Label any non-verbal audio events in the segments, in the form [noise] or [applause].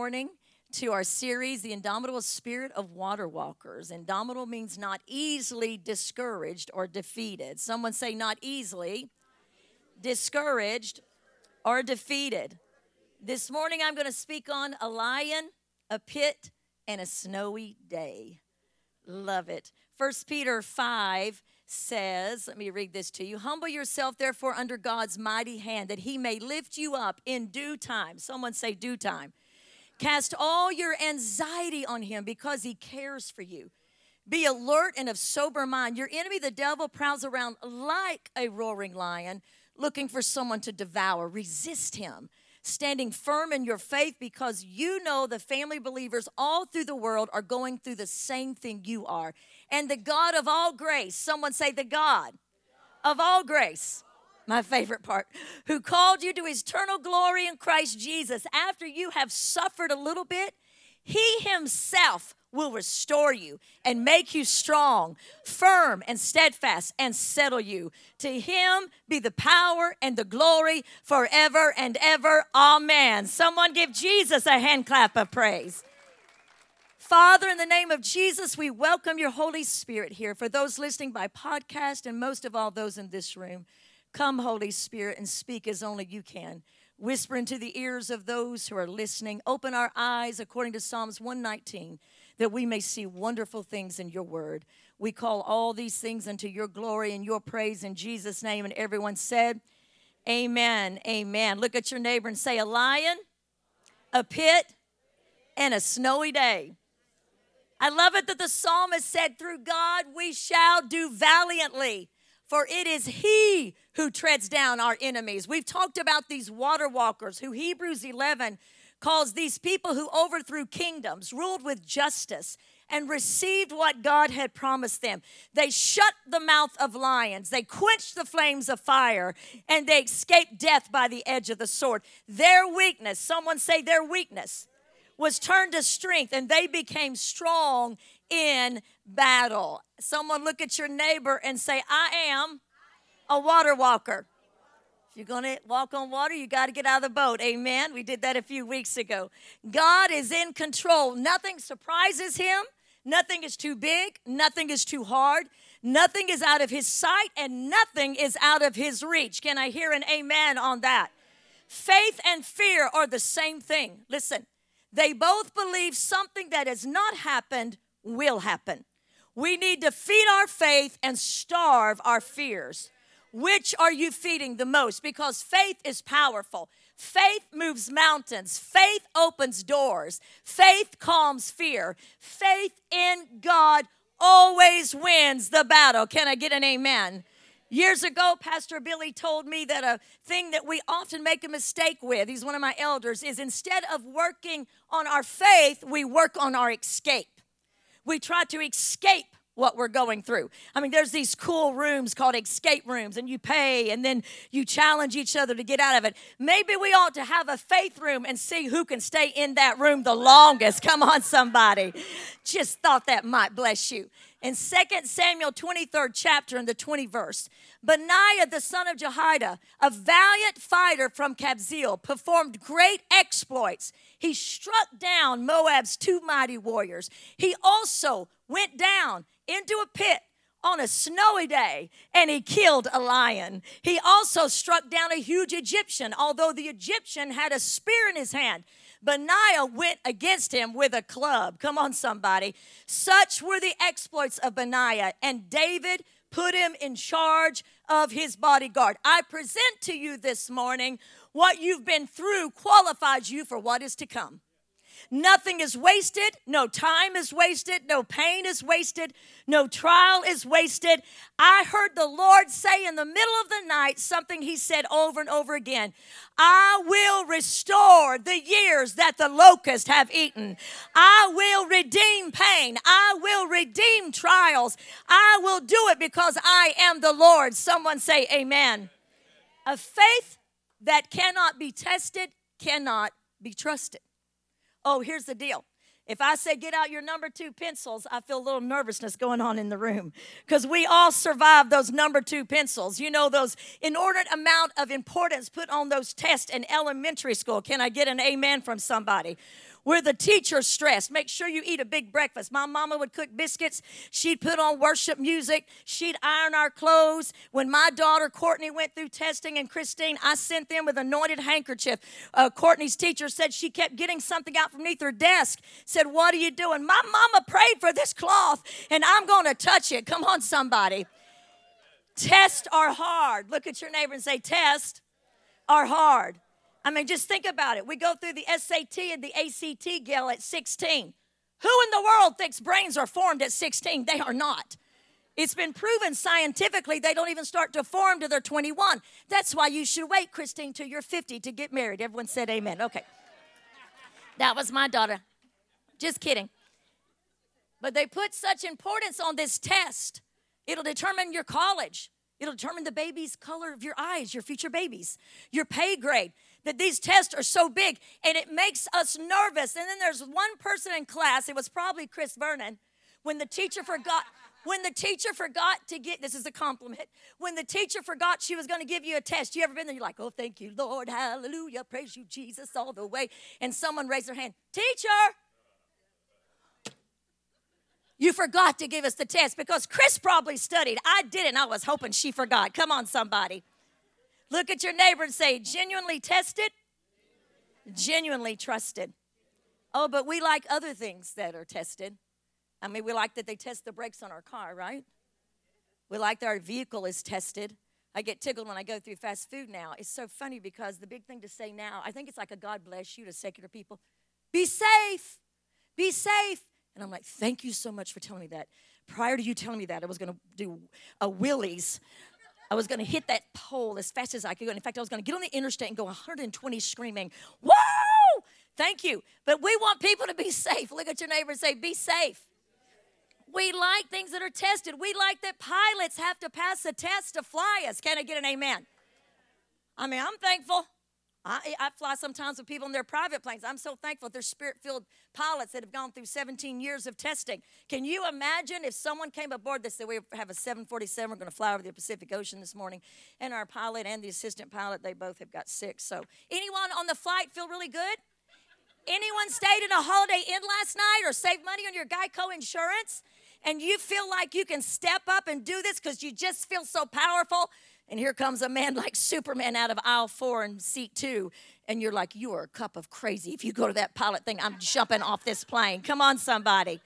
morning to our series, The Indomitable Spirit of Water Walkers. Indomitable means not easily discouraged or defeated. Someone say, not easily discouraged or defeated. This morning I'm going to speak on a lion, a pit, and a snowy day. Love it. First Peter 5 says, let me read this to you. Humble yourself, therefore, under God's mighty hand, that he may lift you up in due time. Someone say, due time. Cast all your anxiety on him because he cares for you. Be alert and of sober mind. Your enemy, the devil, prowls around like a roaring lion, looking for someone to devour. Resist him, standing firm in your faith because you know the family believers all through the world are going through the same thing you are. And the God of all grace, someone say, the God of all grace my favorite part, who called you to eternal glory in Christ Jesus. After you have suffered a little bit, he himself will restore you and make you strong, firm, and steadfast and settle you. To him be the power and the glory forever and ever. Amen. Someone give Jesus a hand clap of praise. Father, in the name of Jesus, we welcome your Holy Spirit here for those listening by podcast and most of all those in this room. Come, Holy Spirit, and speak as only you can. Whisper into the ears of those who are listening. Open our eyes, according to Psalms 119, that we may see wonderful things in your word. We call all these things unto your glory and your praise in Jesus' name. And everyone said, Amen. Amen. Look at your neighbor and say, A lion, a pit, and a snowy day. I love it that the psalmist said, Through God we shall do valiantly for it is He who treads down our enemies. We've talked about these water walkers who Hebrews 11 calls these people who overthrew kingdoms, ruled with justice, and received what God had promised them. They shut the mouth of lions, they quenched the flames of fire, and they escaped death by the edge of the sword. Their weakness, someone say their weakness, was turned to strength, and they became strong in battle. Someone look at your neighbor and say, I am a water walker. If you're going to walk on water, you got to get out of the boat. Amen. We did that a few weeks ago. God is in control. Nothing surprises him. Nothing is too big. Nothing is too hard. Nothing is out of his sight and nothing is out of his reach. Can I hear an amen on that? Faith and fear are the same thing. Listen, they both believe something that has not happened will happen. We need to feed our faith and starve our fears. Which are you feeding the most? Because faith is powerful. Faith moves mountains. Faith opens doors. Faith calms fear. Faith in God always wins the battle. Can I get an amen? Years ago, Pastor Billy told me that a thing that we often make a mistake with, he's one of my elders, is instead of working on our faith, we work on our escape we try to escape what we're going through. I mean, there's these cool rooms called escape rooms, and you pay and then you challenge each other to get out of it. Maybe we ought to have a faith room and see who can stay in that room the longest. [laughs] Come on, somebody. Just thought that might bless you. In 2 Samuel 23rd chapter in the 20th verse, Benaiah the son of Jehoiada, a valiant fighter from Kabzeel, performed great exploits. He struck down Moab's two mighty warriors. He also went down into a pit on a snowy day and he killed a lion. He also struck down a huge Egyptian, although the Egyptian had a spear in his hand. Benaiah went against him with a club. Come on, somebody. Such were the exploits of Benaiah, and David put him in charge of his bodyguard. I present to you this morning what you've been through qualifies you for what is to come. Nothing is wasted. No time is wasted. No pain is wasted. No trial is wasted. I heard the Lord say in the middle of the night something He said over and over again I will restore the years that the locust have eaten. I will redeem pain. I will redeem trials. I will do it because I am the Lord. Someone say, Amen. A faith that cannot be tested cannot be trusted. Oh, here's the deal. If I say get out your number two pencils, I feel a little nervousness going on in the room because we all survived those number two pencils. You know, those inordinate amount of importance put on those tests in elementary school. Can I get an amen from somebody? Where the teacher's stressed. Make sure you eat a big breakfast. My mama would cook biscuits. She'd put on worship music. She'd iron our clothes. When my daughter Courtney went through testing and Christine, I sent them with anointed handkerchief. Uh, Courtney's teacher said she kept getting something out from beneath her desk. Said, What are you doing? My mama prayed for this cloth and I'm going to touch it. Come on, somebody. Tests are hard. Look at your neighbor and say, Tests are hard. I mean, just think about it. We go through the SAT and the ACT, Gail, at 16. Who in the world thinks brains are formed at 16? They are not. It's been proven scientifically they don't even start to form till they're 21. That's why you should wait, Christine, till you're 50 to get married. Everyone said amen. Okay. That was my daughter. Just kidding. But they put such importance on this test. It'll determine your college. It'll determine the baby's color of your eyes, your future babies, your pay grade that these tests are so big and it makes us nervous. And then there's one person in class, it was probably Chris Vernon, when the teacher forgot. When the teacher forgot to get, this is a compliment. When the teacher forgot she was going to give you a test, you ever been there? You're like, oh, thank you, Lord, hallelujah, praise you, Jesus, all the way. And someone raised their hand, teacher, you forgot to give us the test because Chris probably studied. I didn't. I was hoping she forgot. Come on, somebody. Look at your neighbor and say, genuinely tested, genuinely trusted. Oh, but we like other things that are tested. I mean, we like that they test the brakes on our car, right? We like that our vehicle is tested. I get tickled when I go through fast food now. It's so funny because the big thing to say now, I think it's like a God bless you to secular people be safe, be safe. And I'm like, thank you so much for telling me that. Prior to you telling me that, I was going to do a Willie's I was going to hit that pole as fast as I could in fact, I was going to get on the interstate and go 120 screaming, Whoa! Thank you. But we want people to be safe. Look at your neighbor and say, Be safe. We like things that are tested. We like that pilots have to pass a test to fly us. Can I get an amen? I mean, I'm thankful. I, I, fly sometimes with people in their private planes. I'm so thankful they're spirit filled pilots that have gone through 17 years of testing. Can you imagine if someone came aboard that said, We have a 747, we're going to fly over the Pacific Ocean this morning, and our pilot and the assistant pilot, they both have got sick. So, anyone on the flight feel really good? Anyone stayed in a Holiday Inn last night or saved money on your Geico insurance? And you feel like you can step up and do this because you just feel so powerful? And here comes a man like Superman out of aisle four and seat two. And you're like, you are a cup of crazy. If you go to that pilot thing, I'm jumping off this plane. Come on, somebody.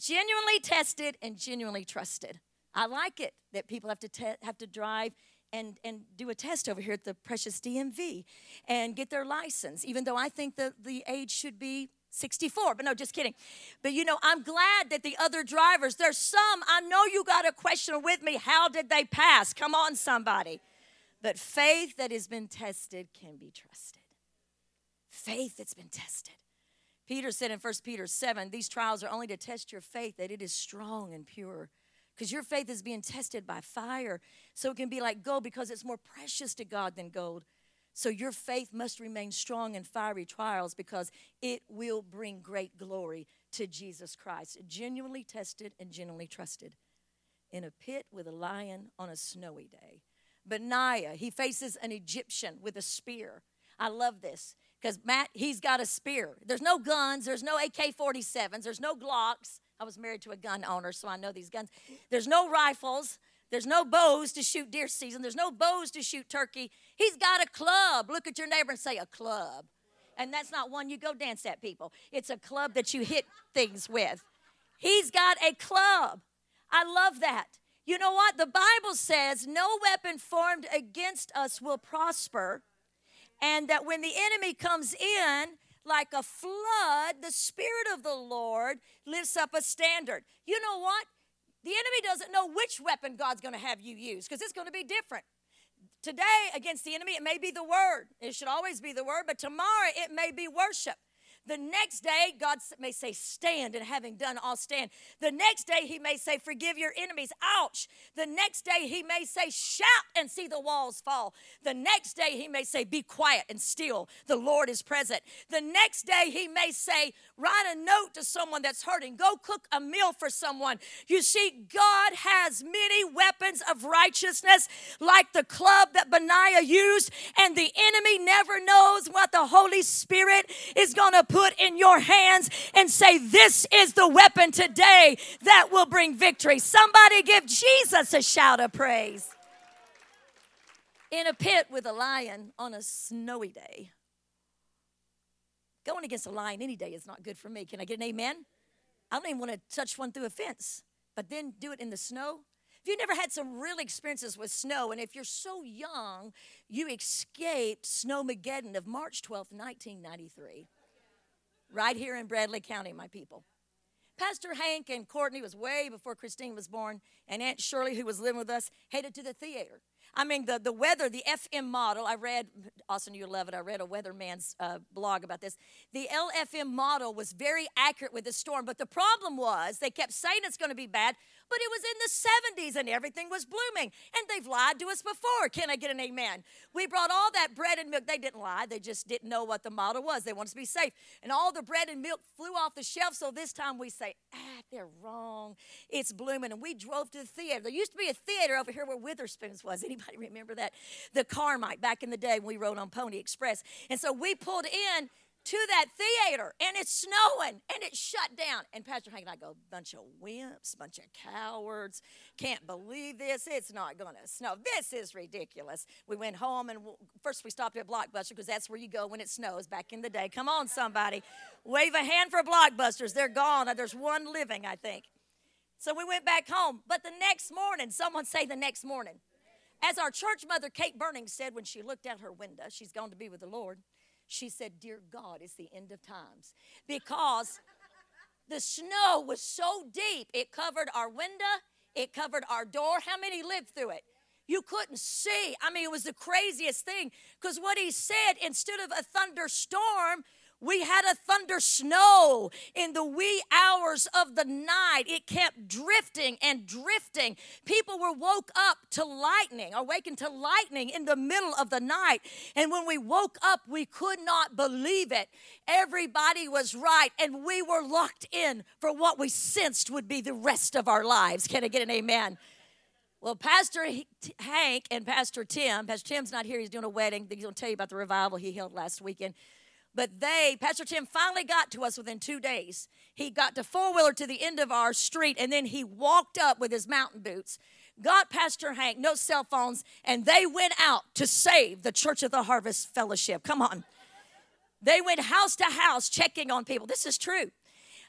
Genuinely tested and genuinely trusted. I like it that people have to te- have to drive and, and do a test over here at the precious DMV and get their license, even though I think that the age should be 64, but no, just kidding. But you know, I'm glad that the other drivers, there's some, I know you got a question with me. How did they pass? Come on, somebody. But faith that has been tested can be trusted. Faith that's been tested. Peter said in 1 Peter 7, these trials are only to test your faith that it is strong and pure. Because your faith is being tested by fire. So it can be like gold because it's more precious to God than gold. So your faith must remain strong in fiery trials because it will bring great glory to Jesus Christ. Genuinely tested and genuinely trusted. In a pit with a lion on a snowy day. Benaiah, he faces an Egyptian with a spear. I love this because Matt, he's got a spear. There's no guns, there's no AK 47s, there's no Glocks. I was married to a gun owner, so I know these guns. There's no rifles, there's no bows to shoot deer season. There's no bows to shoot turkey. He's got a club. Look at your neighbor and say, a club. And that's not one you go dance at, people. It's a club that you hit things with. He's got a club. I love that. You know what? The Bible says no weapon formed against us will prosper. And that when the enemy comes in, like a flood, the Spirit of the Lord lifts up a standard. You know what? The enemy doesn't know which weapon God's going to have you use because it's going to be different. Today, against the enemy, it may be the word. It should always be the word, but tomorrow it may be worship. The next day, God may say, Stand, and having done all stand. The next day, He may say, Forgive your enemies. Ouch. The next day, He may say, Shout and see the walls fall. The next day, He may say, Be quiet and still. The Lord is present. The next day, He may say, Write a note to someone that's hurting. Go cook a meal for someone. You see, God has many weapons of righteousness, like the club that Benaiah used, and the enemy never knows what the Holy Spirit is going to put put in your hands and say, This is the weapon today that will bring victory. Somebody give Jesus a shout of praise. In a pit with a lion on a snowy day. Going against a lion any day is not good for me. Can I get an amen? I don't even want to touch one through a fence, but then do it in the snow. If you've never had some real experiences with snow, and if you're so young, you escaped Snowmageddon of March 12th, 1993, right here in Bradley County, my people. Pastor Hank and Courtney was way before Christine was born, and Aunt Shirley, who was living with us, headed to the theater. I mean, the, the weather, the FM model, I read, Austin, you love it, I read a weatherman's uh, blog about this. The LFM model was very accurate with the storm, but the problem was they kept saying it's going to be bad, but it was in the 70s and everything was blooming. And they've lied to us before. Can I get an amen? We brought all that bread and milk. They didn't lie, they just didn't know what the model was. They wanted to be safe. And all the bread and milk flew off the shelf, so this time we say, ah, they're wrong. It's blooming. And we drove to the theater. There used to be a theater over here where Witherspoon's was. Anybody remember that? The Carmike back in the day when we rode on Pony Express. And so we pulled in to that theater and it's snowing and it's shut down. And Pastor Hank and I go, bunch of wimps, bunch of cowards, can't believe this. It's not going to snow. This is ridiculous. We went home and first we stopped at Blockbuster because that's where you go when it snows back in the day. Come on, somebody. Wave a hand for Blockbusters. They're gone. Uh, there's one living, I think. So we went back home. But the next morning, someone say the next morning. As our church mother, Kate Burning, said when she looked out her window, she's gone to be with the Lord she said, Dear God, it's the end of times. Because the snow was so deep, it covered our window, it covered our door. How many lived through it? You couldn't see. I mean, it was the craziest thing because what he said, instead of a thunderstorm, we had a thunder snow in the wee hours of the night. It kept drifting and drifting. People were woke up to lightning, awakened to lightning in the middle of the night. And when we woke up, we could not believe it. Everybody was right, and we were locked in for what we sensed would be the rest of our lives. Can I get an amen? Well, Pastor Hank and Pastor Tim, Pastor Tim's not here, he's doing a wedding. He's going to tell you about the revival he held last weekend. But they, Pastor Tim finally got to us within two days. He got to four wheeler to the end of our street, and then he walked up with his mountain boots, got Pastor Hank, no cell phones, and they went out to save the Church of the Harvest Fellowship. Come on. They went house to house checking on people. This is true.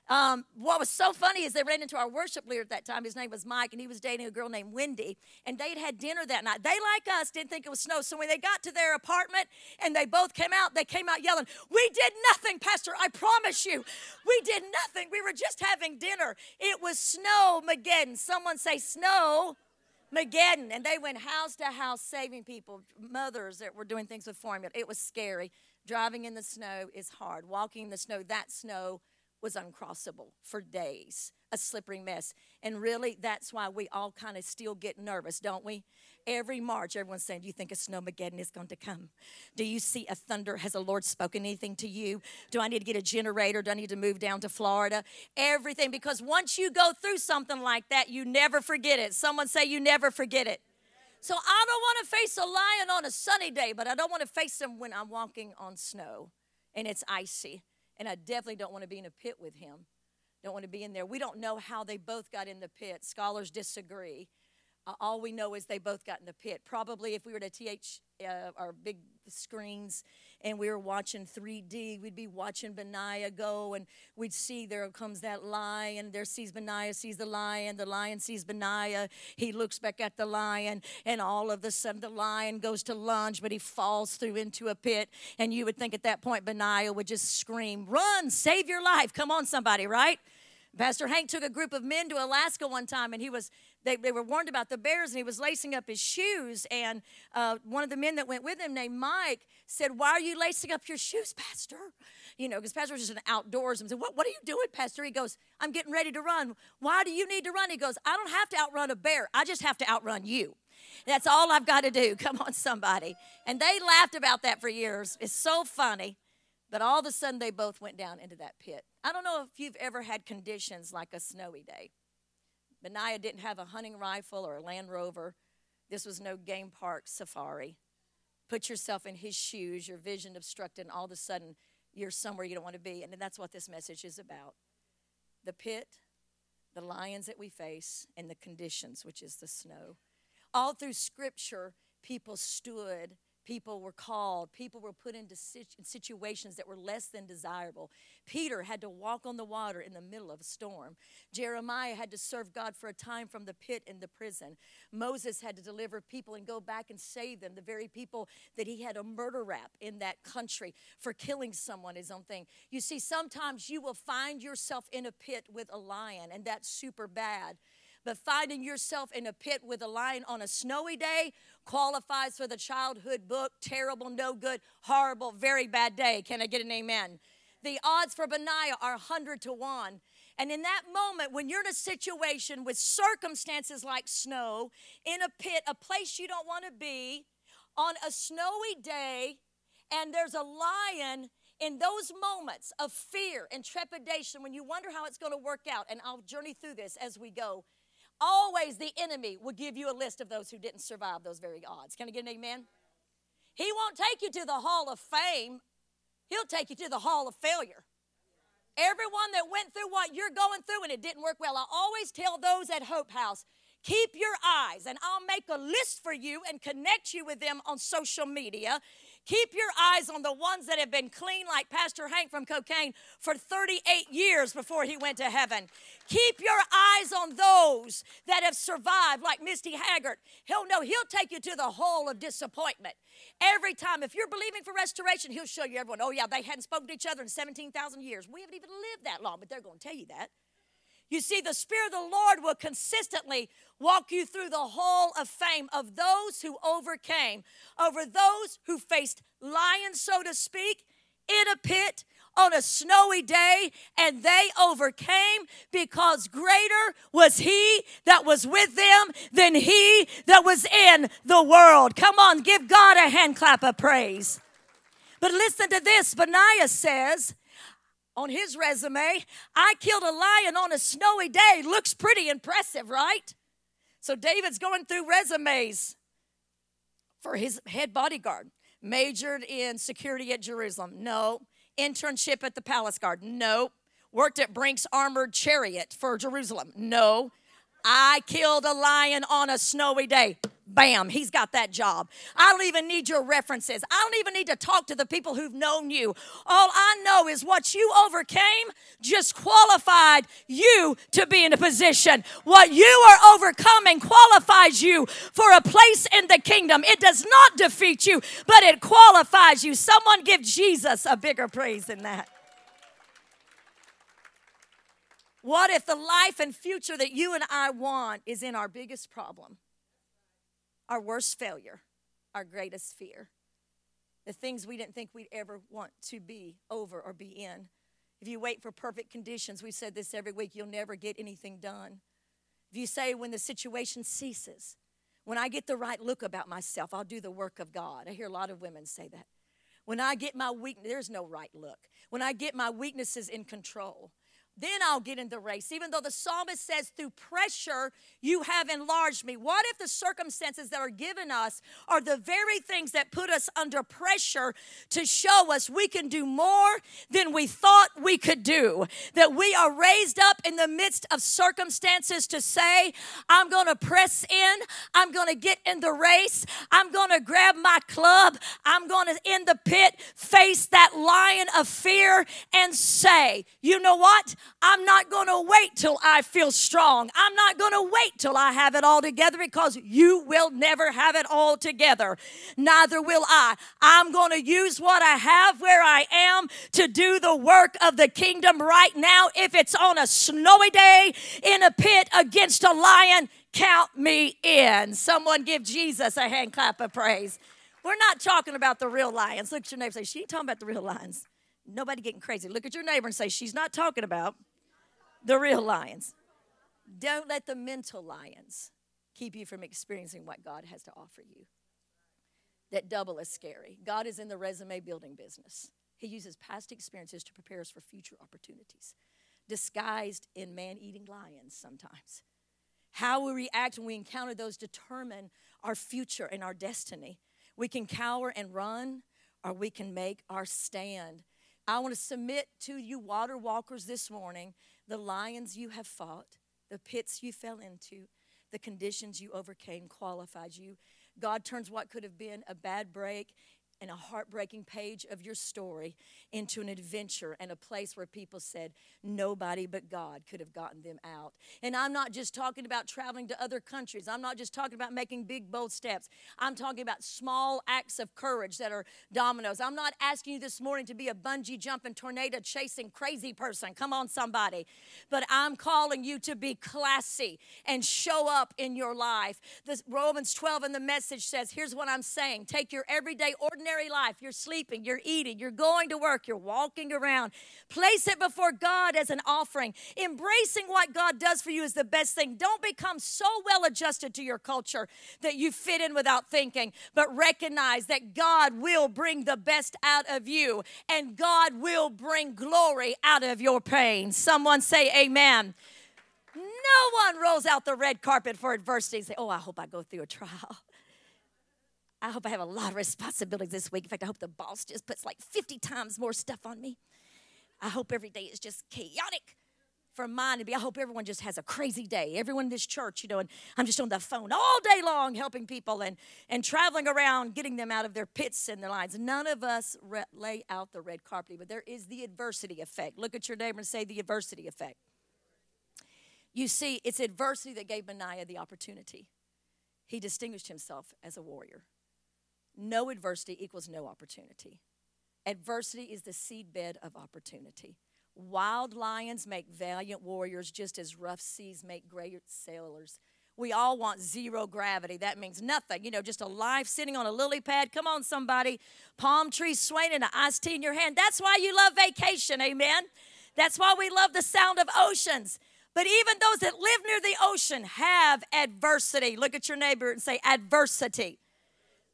Um, what was so funny is they ran into our worship leader at that time. His name was Mike, and he was dating a girl named Wendy. And they had had dinner that night. They, like us, didn't think it was snow. So when they got to their apartment and they both came out, they came out yelling, We did nothing, Pastor. I promise you. We did nothing. We were just having dinner. It was snow Mageddon. Someone say, Snow. Mageddon. And they went house to house saving people, mothers that were doing things with formula. It was scary. Driving in the snow is hard. Walking in the snow, that snow was uncrossable for days, a slippery mess. And really, that's why we all kind of still get nervous, don't we? Every March, everyone's saying, Do you think a snowmageddon is going to come? Do you see a thunder? Has the Lord spoken anything to you? Do I need to get a generator? Do I need to move down to Florida? Everything, because once you go through something like that, you never forget it. Someone say, You never forget it. So I don't want to face a lion on a sunny day, but I don't want to face him when I'm walking on snow and it's icy. And I definitely don't want to be in a pit with him. Don't want to be in there. We don't know how they both got in the pit. Scholars disagree. All we know is they both got in the pit. Probably if we were to TH uh, our big screens and we were watching 3D, we'd be watching Benaiah go and we'd see there comes that lion. There sees Benaiah, sees the lion. The lion sees Benaiah. He looks back at the lion and all of a sudden the lion goes to lunge, but he falls through into a pit. And you would think at that point Benaiah would just scream, Run, save your life. Come on, somebody, right? Pastor Hank took a group of men to Alaska one time and he was they, they were warned about the bears and he was lacing up his shoes and uh, one of the men that went with him named mike said why are you lacing up your shoes pastor? You know because pastor was just an outdoors and said what, what are you doing pastor? He goes i'm getting ready to run. Why do you need to run? He goes i don't have to outrun a bear. I just have to outrun you. That's all i've got to do. [laughs] Come on somebody. And they laughed about that for years. It's so funny. But all of a sudden they both went down into that pit. I don't know if you've ever had conditions like a snowy day Benaiah didn't have a hunting rifle or a Land Rover. This was no game park safari. Put yourself in his shoes, your vision obstructed, and all of a sudden you're somewhere you don't want to be. And that's what this message is about the pit, the lions that we face, and the conditions, which is the snow. All through Scripture, people stood People were called. People were put into situations that were less than desirable. Peter had to walk on the water in the middle of a storm. Jeremiah had to serve God for a time from the pit in the prison. Moses had to deliver people and go back and save them, the very people that he had a murder rap in that country for killing someone, his own thing. You see, sometimes you will find yourself in a pit with a lion, and that's super bad. But finding yourself in a pit with a lion on a snowy day qualifies for the childhood book terrible, no good, horrible, very bad day. Can I get an amen? The odds for Benaiah are 100 to 1. And in that moment, when you're in a situation with circumstances like snow, in a pit, a place you don't want to be, on a snowy day, and there's a lion in those moments of fear and trepidation, when you wonder how it's going to work out, and I'll journey through this as we go, always the enemy will give you a list of those who didn't survive those very odds. Can I get an amen? He won't take you to the hall of fame, he'll take you to the hall of failure. Everyone that went through what you're going through and it didn't work well, I always tell those at Hope House keep your eyes, and I'll make a list for you and connect you with them on social media. Keep your eyes on the ones that have been clean, like Pastor Hank from cocaine, for 38 years before he went to heaven. Keep your eyes on those that have survived, like Misty Haggard. He'll know, he'll take you to the hole of disappointment. Every time, if you're believing for restoration, he'll show you everyone, oh, yeah, they hadn't spoken to each other in 17,000 years. We haven't even lived that long, but they're going to tell you that. You see, the Spirit of the Lord will consistently walk you through the hall of fame of those who overcame, over those who faced lions, so to speak, in a pit on a snowy day, and they overcame because greater was He that was with them than He that was in the world. Come on, give God a hand clap of praise. But listen to this Benaiah says, on his resume, I killed a lion on a snowy day. Looks pretty impressive, right? So David's going through resumes for his head bodyguard. Majored in security at Jerusalem. No. Internship at the palace guard. No. Worked at Brink's armored chariot for Jerusalem. No. I killed a lion on a snowy day. Bam, he's got that job. I don't even need your references. I don't even need to talk to the people who've known you. All I know is what you overcame just qualified you to be in a position. What you are overcoming qualifies you for a place in the kingdom. It does not defeat you, but it qualifies you. Someone give Jesus a bigger praise than that. What if the life and future that you and I want is in our biggest problem? our worst failure, our greatest fear, the things we didn't think we'd ever want to be over or be in. If you wait for perfect conditions, we've said this every week, you'll never get anything done. If you say, when the situation ceases, when I get the right look about myself, I'll do the work of God. I hear a lot of women say that. When I get my weakness, there's no right look. When I get my weaknesses in control, then I'll get in the race. Even though the psalmist says, through pressure, you have enlarged me. What if the circumstances that are given us are the very things that put us under pressure to show us we can do more than we thought we could do? That we are raised up in the midst of circumstances to say, I'm going to press in, I'm going to get in the race, I'm going to grab my club, I'm going to, in the pit, face that lion of fear and say, you know what? I'm not going to wait till I feel strong. I'm not going to wait till I have it all together because you will never have it all together. Neither will I. I'm going to use what I have where I am to do the work of the kingdom right now. If it's on a snowy day in a pit against a lion, count me in. Someone give Jesus a hand clap of praise. We're not talking about the real lions. Look at your neighbor say, She ain't talking about the real lions. Nobody getting crazy. Look at your neighbor and say, She's not talking about the real lions. Don't let the mental lions keep you from experiencing what God has to offer you. That double is scary. God is in the resume building business. He uses past experiences to prepare us for future opportunities, disguised in man eating lions sometimes. How we react when we encounter those determine our future and our destiny. We can cower and run, or we can make our stand I want to submit to you, water walkers, this morning the lions you have fought, the pits you fell into, the conditions you overcame qualified you. God turns what could have been a bad break and a heartbreaking page of your story into an adventure and a place where people said nobody but God could have gotten them out. And I'm not just talking about traveling to other countries. I'm not just talking about making big bold steps. I'm talking about small acts of courage that are dominoes. I'm not asking you this morning to be a bungee jumping tornado chasing crazy person. Come on somebody. But I'm calling you to be classy and show up in your life. The Romans 12 in the message says, here's what I'm saying. Take your everyday ordinary ordinary life. You're sleeping, you're eating, you're going to work, you're walking around. Place it before God as an offering. Embracing what God does for you is the best thing. Don't become so well adjusted to your culture that you fit in without thinking, but recognize that God will bring the best out of you and God will bring glory out of your pain. Someone say, Amen. No one rolls out the red carpet for adversity and say, Oh, I hope I go through a trial. I hope I have a lot of responsibilities this week. In fact, I hope the boss just puts like 50 times more stuff on me. I hope every day is just chaotic for mine to be. I hope everyone just has a crazy day. Everyone in this church, you know, and I'm just on the phone all day long helping people and, and traveling around, getting them out of their pits and their lines. None of us re- lay out the red carpet, but there is the adversity effect. Look at your neighbor and say the adversity effect. You see, it's adversity that gave Benaiah the opportunity. He distinguished himself as a warrior. No adversity equals no opportunity. Adversity is the seedbed of opportunity. Wild lions make valiant warriors just as rough seas make great sailors. We all want zero gravity. That means nothing. You know, just a life sitting on a lily pad. Come on, somebody. Palm trees swaying and an iced tea in your hand. That's why you love vacation. Amen. That's why we love the sound of oceans. But even those that live near the ocean have adversity. Look at your neighbor and say, adversity.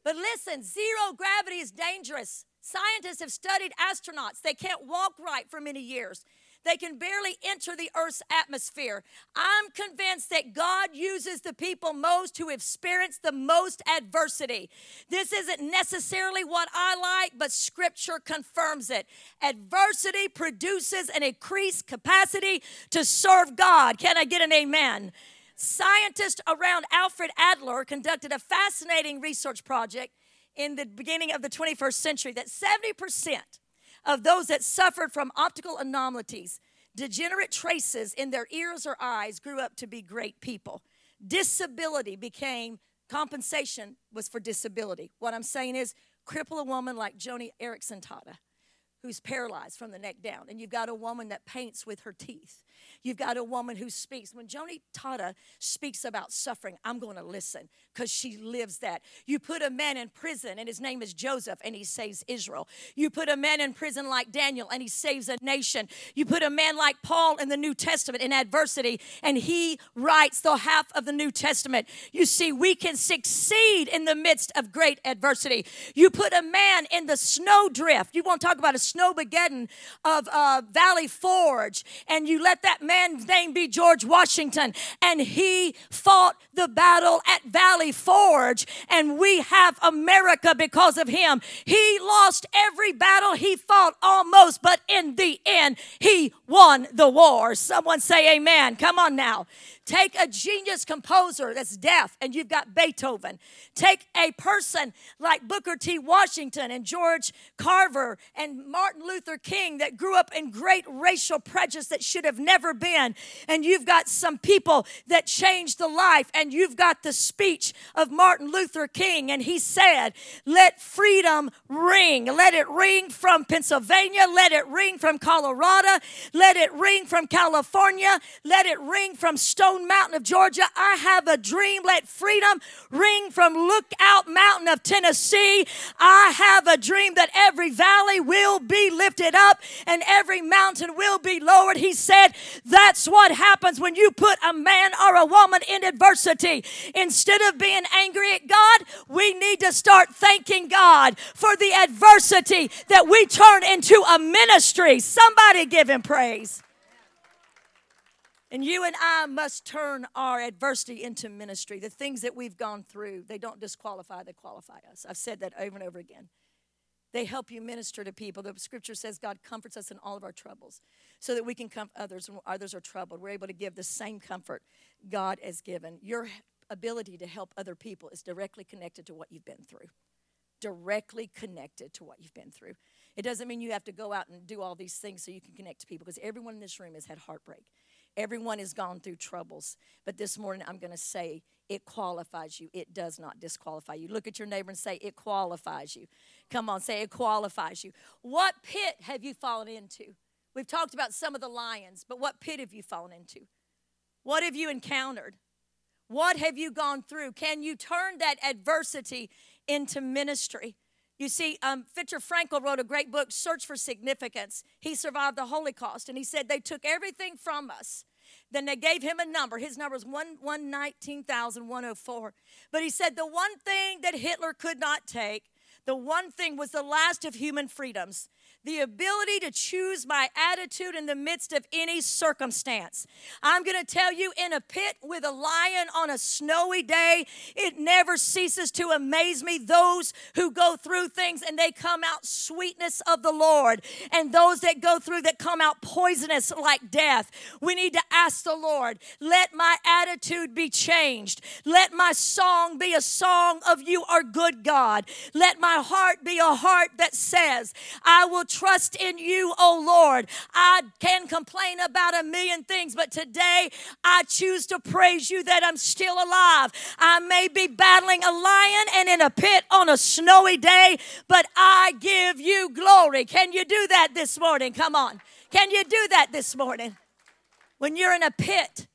But listen, zero gravity is dangerous. Scientists have studied astronauts. They can't walk right for many years. They can barely enter the Earth's atmosphere. I'm convinced that God uses the people most who have experienced the most adversity. This isn't necessarily what I like, but Scripture confirms it. Adversity produces an increased capacity to serve God. Can I get an amen? Scientists around Alfred Adler conducted a fascinating research project in the beginning of the 21st century that 70% of those that suffered from optical anomalies, degenerate traces in their ears or eyes, grew up to be great people. Disability became compensation was for disability. What I'm saying is, cripple a woman like Joni Eareckson Tada, who's paralyzed from the neck down, and you've got a woman that paints with her teeth. You've got a woman who speaks. When Joni Tada speaks about suffering, I'm going to listen because she lives that. You put a man in prison and his name is Joseph and he saves Israel. You put a man in prison like Daniel and he saves a nation. You put a man like Paul in the New Testament in adversity and he writes the half of the New Testament. You see, we can succeed in the midst of great adversity. You put a man in the snowdrift. You want to talk about a snowmageddon of uh, Valley Forge and you let that man's name be George Washington and he fought the battle at Valley Forge, and we have America because of him. He lost every battle he fought almost, but in the end, he won the war. Someone say amen. Come on now. Take a genius composer that's deaf, and you've got Beethoven. Take a person like Booker T. Washington and George Carver and Martin Luther King that grew up in great racial prejudice that should have never been. And you've got some people that changed the life, and you've got the speech of Martin Luther King, and he said, Let freedom ring. Let it ring from Pennsylvania. Let it ring from Colorado. Let it ring from California. Let it ring from Stone Stone Mountain of Georgia. I have a dream. Let freedom ring from Lookout Mountain of Tennessee. I have a dream that every valley will be lifted up and every mountain will be lowered. He said, That's what happens when you put a man or a woman in adversity. Instead of being angry at God, we need to start thanking God for the adversity that we turn into a ministry. Somebody give him praise. And you and I must turn our adversity into ministry. The things that we've gone through, they don't disqualify, they qualify us. I've said that over and over again. They help you minister to people. The scripture says God comforts us in all of our troubles so that we can comfort others when others are troubled. We're able to give the same comfort God has given. Your ability to help other people is directly connected to what you've been through. Directly connected to what you've been through. It doesn't mean you have to go out and do all these things so you can connect to people because everyone in this room has had heartbreak. Everyone has gone through troubles. But this morning I'm going to say it qualifies you. It does not disqualify you. Look at your neighbor and say, It qualifies you. Come on, say, It qualifies you. What pit have you fallen into? We've talked about some of the lions, but what pit have you fallen into? What have you encountered? What have you gone through? Can you turn that adversity into ministry? You see, um, Viktor Frankl wrote a great book, Search for Significance. He survived the Holocaust, and he said they took everything from us. Then they gave him a number. His number was 119,104. But he said the one thing that Hitler could not take, the one thing was the last of human freedoms the ability to choose my attitude in the midst of any circumstance. I'm going to tell you in a pit with a lion on a snowy day, it never ceases to amaze me those who go through things and they come out sweetness of the Lord, and those that go through that come out poisonous like death. We need to ask the Lord, let my attitude be changed. Let my song be a song of you are good, God. Let my heart be a heart that says, I will trust in you, oh Lord. I can complain about a million things, but today I choose to praise you that I'm still alive. I may be battling a lion and in a pit on a snowy day, but I give you glory. Can you do that this morning? Come on. Can you do that this morning? When you're in a pit,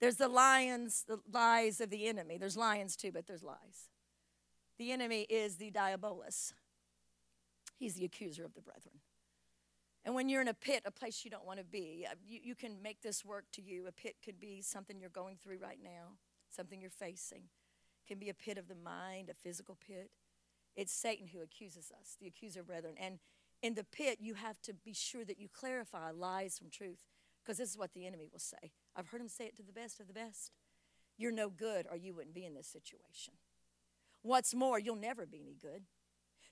there's the lions, the lies of the enemy. There's lions too, but there's lies. The enemy is the diabolus. He's the accuser of the brethren. And when you're in a pit, a place you don't want to be, uh, you, you can make this work to you. A pit could be something you're going through right now, something you're facing. It can be a pit of the mind, a physical pit. It's Satan who accuses us, the accuser brethren. And in the pit, you have to be sure that you clarify lies from truth, because this is what the enemy will say. I've heard him say it to the best of the best. You're no good, or you wouldn't be in this situation. What's more, you'll never be any good.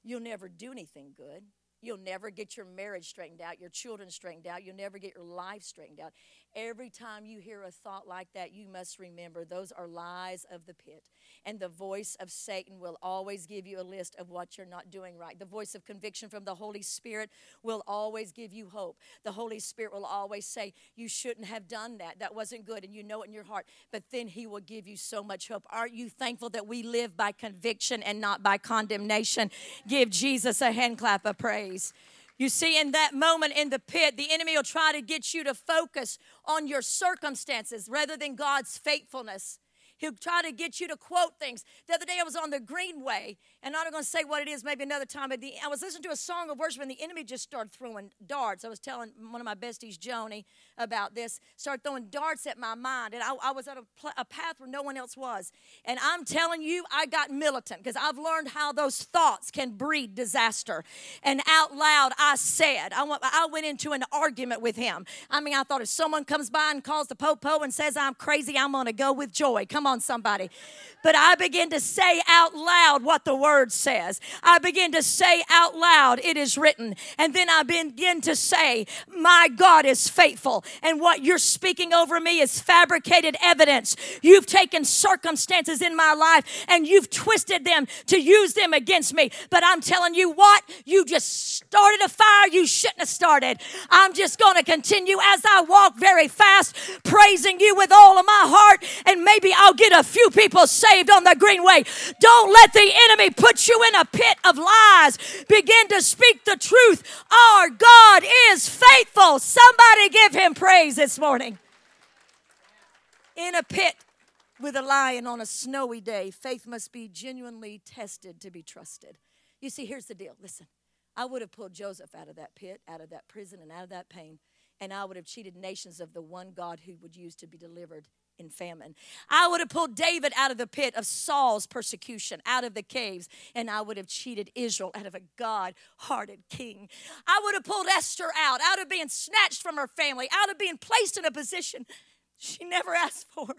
You'll never do anything good. You'll never get your marriage straightened out, your children straightened out. You'll never get your life straightened out. Every time you hear a thought like that, you must remember those are lies of the pit. And the voice of Satan will always give you a list of what you're not doing right. The voice of conviction from the Holy Spirit will always give you hope. The Holy Spirit will always say, You shouldn't have done that. That wasn't good. And you know it in your heart. But then He will give you so much hope. Aren't you thankful that we live by conviction and not by condemnation? Give Jesus a hand clap of praise. You see, in that moment in the pit, the enemy will try to get you to focus on your circumstances rather than God's faithfulness. He'll try to get you to quote things. The other day I was on the Greenway, and I'm not going to say what it is, maybe another time, but the, I was listening to a song of worship, and the enemy just started throwing darts. I was telling one of my besties, Joni, about this, started throwing darts at my mind, and I, I was at a, pl- a path where no one else was. And I'm telling you, I got militant because I've learned how those thoughts can breed disaster. And out loud, I said, I went, I went into an argument with him. I mean, I thought if someone comes by and calls the popo and says I'm crazy, I'm going to go with joy. Come on, somebody. But I begin to say out loud what the word says. I begin to say out loud, it is written. And then I begin to say, my God is faithful. And what you're speaking over me is fabricated evidence. You've taken circumstances in my life and you've twisted them to use them against me. But I'm telling you what, you just started a fire you shouldn't have started. I'm just going to continue as I walk very fast, praising you with all of my heart. And maybe I'll get a few people saved on the greenway. Don't let the enemy put you in a pit of lies. Begin to speak the truth. Our God is faithful. Somebody give him praise this morning. In a pit with a lion on a snowy day, faith must be genuinely tested to be trusted. You see, here's the deal. Listen, I would have pulled Joseph out of that pit, out of that prison, and out of that pain, and I would have cheated nations of the one God who would use to be delivered in famine. I would have pulled David out of the pit of Saul's persecution, out of the caves, and I would have cheated Israel out of a God hearted king. I would have pulled Esther out, out of being snatched from her family, out of being placed in a position she never asked for.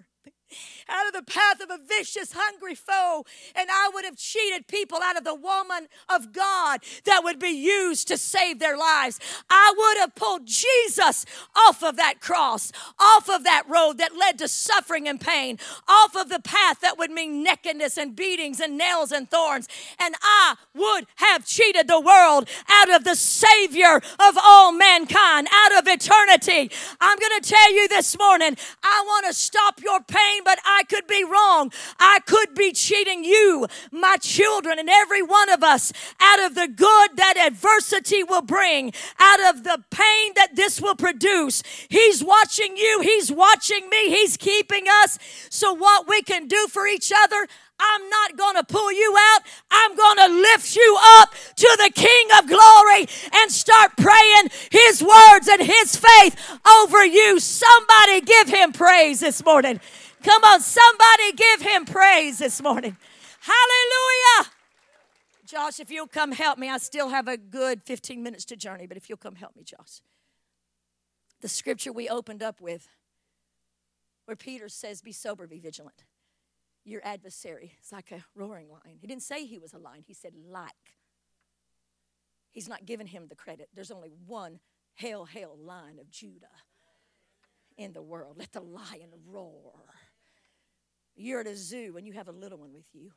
Out of the path of a vicious, hungry foe, and I would have cheated people out of the woman of God that would be used to save their lives. I would have pulled Jesus off of that cross, off of that road that led to suffering and pain, off of the path that would mean nakedness and beatings and nails and thorns, and I would have cheated the world out of the Savior of all mankind, out of eternity. I'm going to tell you this morning, I want to stop your pain but I could be wrong. I could be cheating you, my children, and every one of us out of the good that adversity will bring, out of the pain that this will produce. He's watching you, He's watching me, He's keeping us. So, what we can do for each other, I'm not going to pull you out. I'm going to lift you up to the King of glory and start praying His words and His faith over you. Somebody give Him praise this morning. Come on, somebody give him praise this morning. Hallelujah. Josh, if you'll come help me, I still have a good 15 minutes to journey, but if you'll come help me, Josh. The scripture we opened up with, where Peter says, Be sober, be vigilant. Your adversary is like a roaring lion. He didn't say he was a lion, he said, like. He's not giving him the credit. There's only one hail, hail lion of Judah in the world. Let the lion roar. You're at a zoo and you have a little one with you.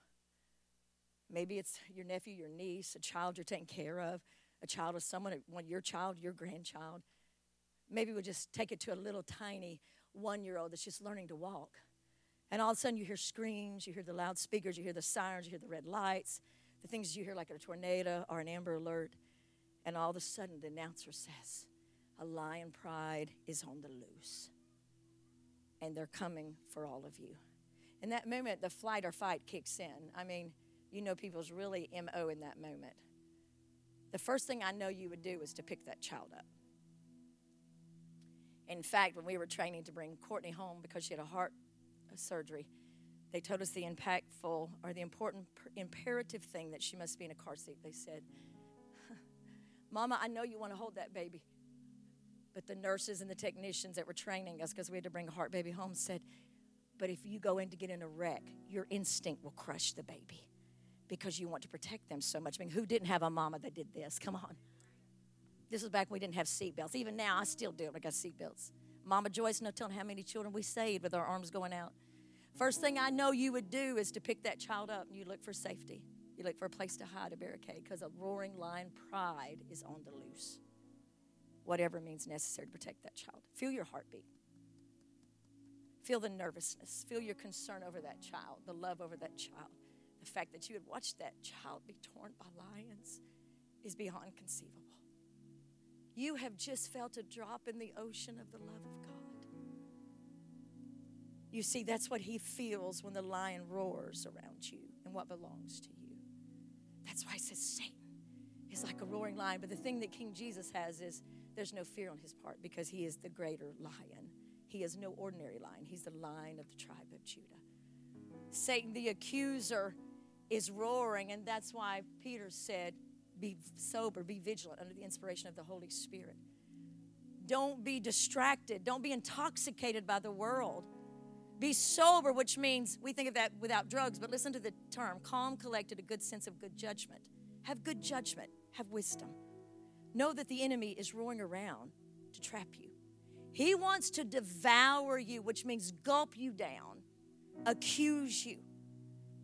Maybe it's your nephew, your niece, a child you're taking care of, a child of someone, your child, your grandchild. Maybe we'll just take it to a little tiny one year old that's just learning to walk. And all of a sudden you hear screams, you hear the loudspeakers, you hear the sirens, you hear the red lights, the things you hear like a tornado or an amber alert. And all of a sudden the announcer says, A lion pride is on the loose. And they're coming for all of you. In that moment, the flight or fight kicks in. I mean, you know people's really MO in that moment. The first thing I know you would do is to pick that child up. In fact, when we were training to bring Courtney home because she had a heart surgery, they told us the impactful or the important imperative thing that she must be in a car seat. They said, [laughs] Mama, I know you want to hold that baby. But the nurses and the technicians that were training us because we had to bring a heart baby home said, but if you go in to get in a wreck, your instinct will crush the baby because you want to protect them so much. I mean, who didn't have a mama that did this? Come on. This was back when we didn't have seatbelts. Even now, I still do. I got seatbelts. Mama Joyce, no telling how many children we saved with our arms going out. First thing I know you would do is to pick that child up and you look for safety. You look for a place to hide, a barricade, because a roaring lion pride is on the loose. Whatever means necessary to protect that child. Feel your heartbeat. Feel the nervousness. Feel your concern over that child, the love over that child. The fact that you would watch that child be torn by lions is beyond conceivable. You have just felt a drop in the ocean of the love of God. You see, that's what he feels when the lion roars around you and what belongs to you. That's why he says Satan is like a roaring lion. But the thing that King Jesus has is there's no fear on his part because he is the greater lion. He is no ordinary lion, he's the lion of the tribe of Judah. Satan, the accuser, is roaring, and that's why Peter said, Be sober, be vigilant under the inspiration of the Holy Spirit. Don't be distracted, don't be intoxicated by the world. Be sober, which means we think of that without drugs, but listen to the term calm, collected, a good sense of good judgment. Have good judgment, have wisdom. Know that the enemy is roaring around to trap you. He wants to devour you, which means gulp you down, accuse you,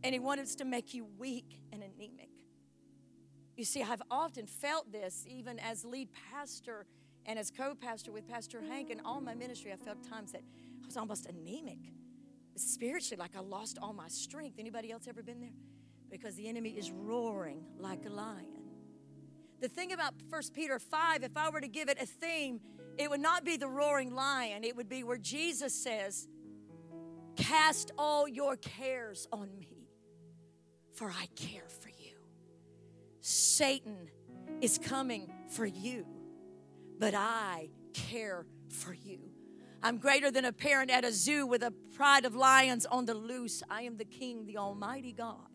and he wants to make you weak and anemic. You see, I've often felt this even as lead pastor and as co pastor with Pastor Hank and all my ministry. I felt times that I was almost anemic spiritually, like I lost all my strength. Anybody else ever been there? Because the enemy is roaring like a lion. The thing about 1 Peter 5, if I were to give it a theme, it would not be the roaring lion, it would be where Jesus says, Cast all your cares on me, for I care for you. Satan is coming for you, but I care for you. I'm greater than a parent at a zoo with a pride of lions on the loose. I am the King, the Almighty God.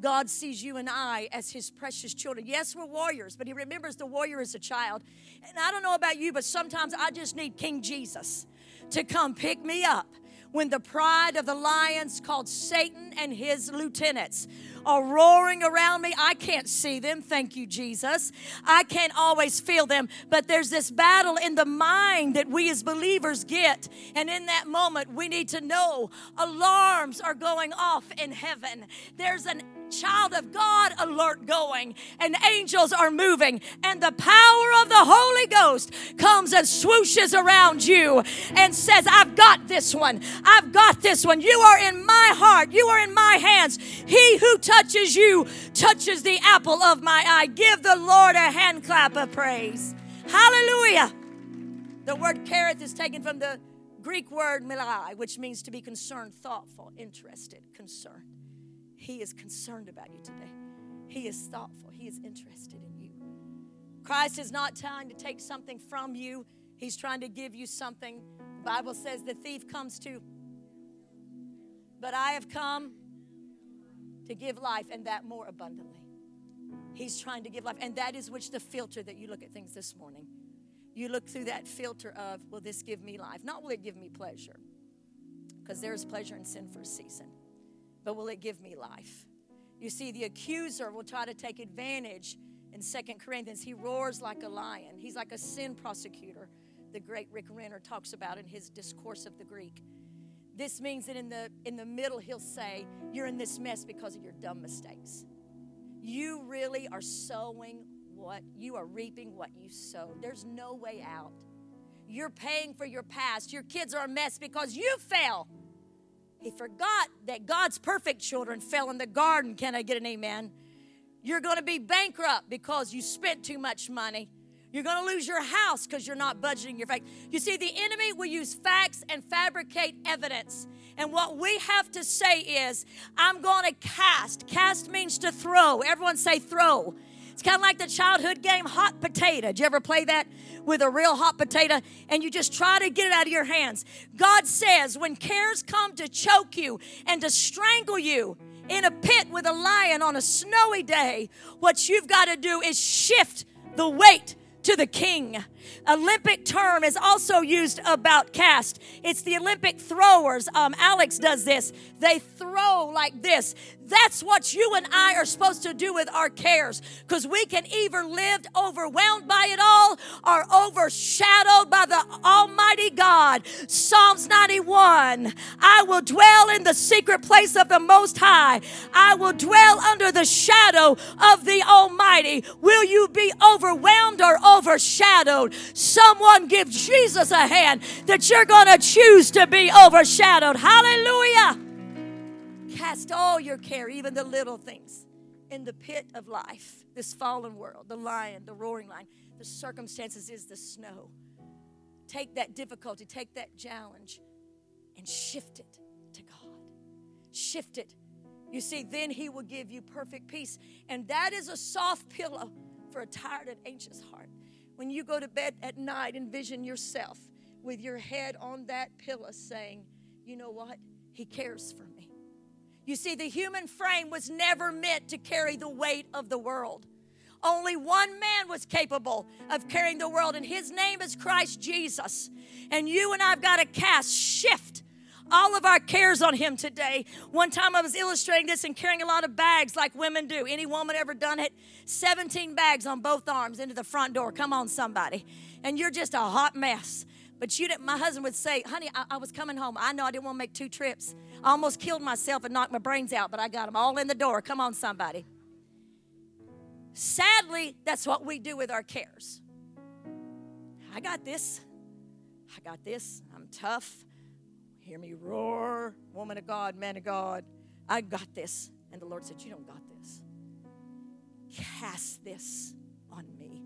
God sees you and I as his precious children. Yes, we're warriors, but he remembers the warrior as a child. And I don't know about you, but sometimes I just need King Jesus to come pick me up when the pride of the lions called Satan and his lieutenants are roaring around me. I can't see them. Thank you, Jesus. I can't always feel them, but there's this battle in the mind that we as believers get. And in that moment, we need to know alarms are going off in heaven. There's an child of God alert going, and angels are moving, and the power of the Holy Ghost comes and swooshes around you and says, I've got this one. I've got this one. You are in my heart. You are in my hands. He who touches you touches the apple of my eye. Give the Lord a hand clap of praise. Hallelujah. The word careth is taken from the Greek word melei, which means to be concerned, thoughtful, interested, concerned. He is concerned about you today. He is thoughtful. He is interested in you. Christ is not trying to take something from you, He's trying to give you something. The Bible says the thief comes to, but I have come to give life and that more abundantly. He's trying to give life, and that is which the filter that you look at things this morning. You look through that filter of, will this give me life? Not will it give me pleasure, because there is pleasure in sin for a season but will it give me life? You see, the accuser will try to take advantage in Second Corinthians. He roars like a lion, he's like a sin prosecutor. The great Rick Renner talks about in his discourse of the Greek. This means that in the in the middle he'll say, "You're in this mess because of your dumb mistakes. You really are sowing what you are reaping what you sowed. There's no way out. You're paying for your past. Your kids are a mess because you fell. He forgot that God's perfect children fell in the garden. Can I get an amen? You're going to be bankrupt because you spent too much money. You're going to lose your house because you're not budgeting your fact. You see, the enemy will use facts and fabricate evidence. And what we have to say is, I'm going to cast. Cast means to throw. Everyone say throw. It's kind of like the childhood game hot potato. Did you ever play that with a real hot potato and you just try to get it out of your hands? God says when cares come to choke you and to strangle you in a pit with a lion on a snowy day, what you've got to do is shift the weight to the king. Olympic term is also used about cast. It's the Olympic throwers. Um, Alex does this. They throw like this. That's what you and I are supposed to do with our cares because we can either live overwhelmed by it all or overshadowed by the Almighty God. Psalms 91 I will dwell in the secret place of the Most High, I will dwell under the shadow of the Almighty. Will you be overwhelmed or overshadowed? Someone give Jesus a hand that you're going to choose to be overshadowed. Hallelujah. Cast all your care, even the little things, in the pit of life, this fallen world, the lion, the roaring lion. The circumstances is the snow. Take that difficulty, take that challenge, and shift it to God. Shift it. You see, then He will give you perfect peace. And that is a soft pillow for a tired and anxious heart. When you go to bed at night, envision yourself with your head on that pillow saying, You know what? He cares for me. You see, the human frame was never meant to carry the weight of the world. Only one man was capable of carrying the world, and his name is Christ Jesus. And you and I've got to cast, shift all of our cares on him today. One time I was illustrating this and carrying a lot of bags like women do. Any woman ever done it? 17 bags on both arms into the front door. Come on, somebody. And you're just a hot mess. But you didn't, my husband would say, honey, I, I, was coming home. I know I didn't want to make two trips. I almost killed myself and knocked my brains out, but I got them all in the door. Come on, somebody. Sadly, that's what we do with our cares. I got this. I got this. I'm tough. Hear me roar, woman of God, man of God. I got this. And the Lord said, You don't got this. Cast this on me.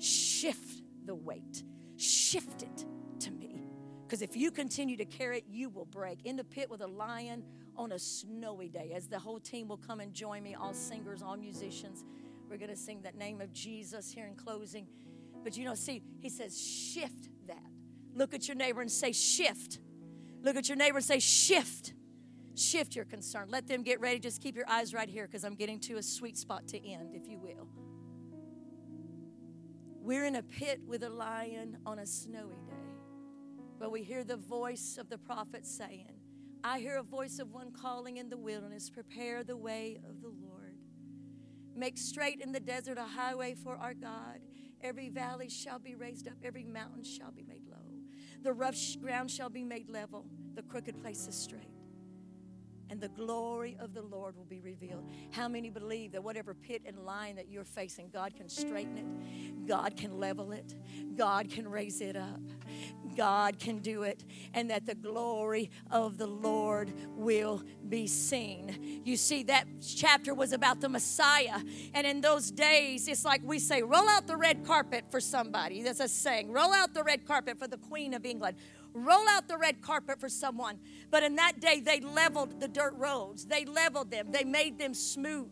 Shift the weight. Shift it to me. Because if you continue to carry it, you will break. In the pit with a lion on a snowy day, as the whole team will come and join me, all singers, all musicians, we're going to sing that name of Jesus here in closing. But you know, see, he says, shift that. Look at your neighbor and say, shift. Look at your neighbor and say, shift. Shift your concern. Let them get ready. Just keep your eyes right here because I'm getting to a sweet spot to end, if you will. We're in a pit with a lion on a snowy day. But we hear the voice of the prophet saying, I hear a voice of one calling in the wilderness, prepare the way of the Lord. Make straight in the desert a highway for our God. Every valley shall be raised up, every mountain shall be made. The rough ground shall be made level, the crooked places straight and the glory of the Lord will be revealed. How many believe that whatever pit and line that you're facing, God can straighten it, God can level it, God can raise it up, God can do it, and that the glory of the Lord will be seen? You see, that chapter was about the Messiah, and in those days, it's like we say, roll out the red carpet for somebody. That's a saying, roll out the red carpet for the Queen of England roll out the red carpet for someone. But in that day, they leveled the dirt roads, they leveled them, they made them smooth.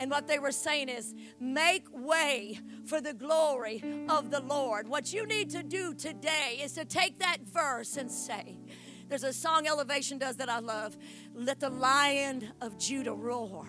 And what they were saying is, make way for the glory of the Lord. What you need to do today is to take that verse and say, there's a song Elevation does that I love. Let the lion of Judah roar.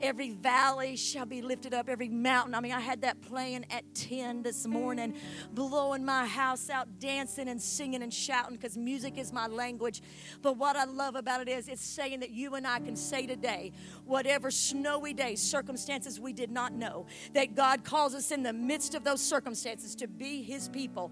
Every valley shall be lifted up, every mountain. I mean, I had that playing at 10 this morning, blowing my house out, dancing and singing and shouting because music is my language. But what I love about it is it's saying that you and I can say today, whatever snowy days, circumstances we did not know, that God calls us in the midst of those circumstances to be His people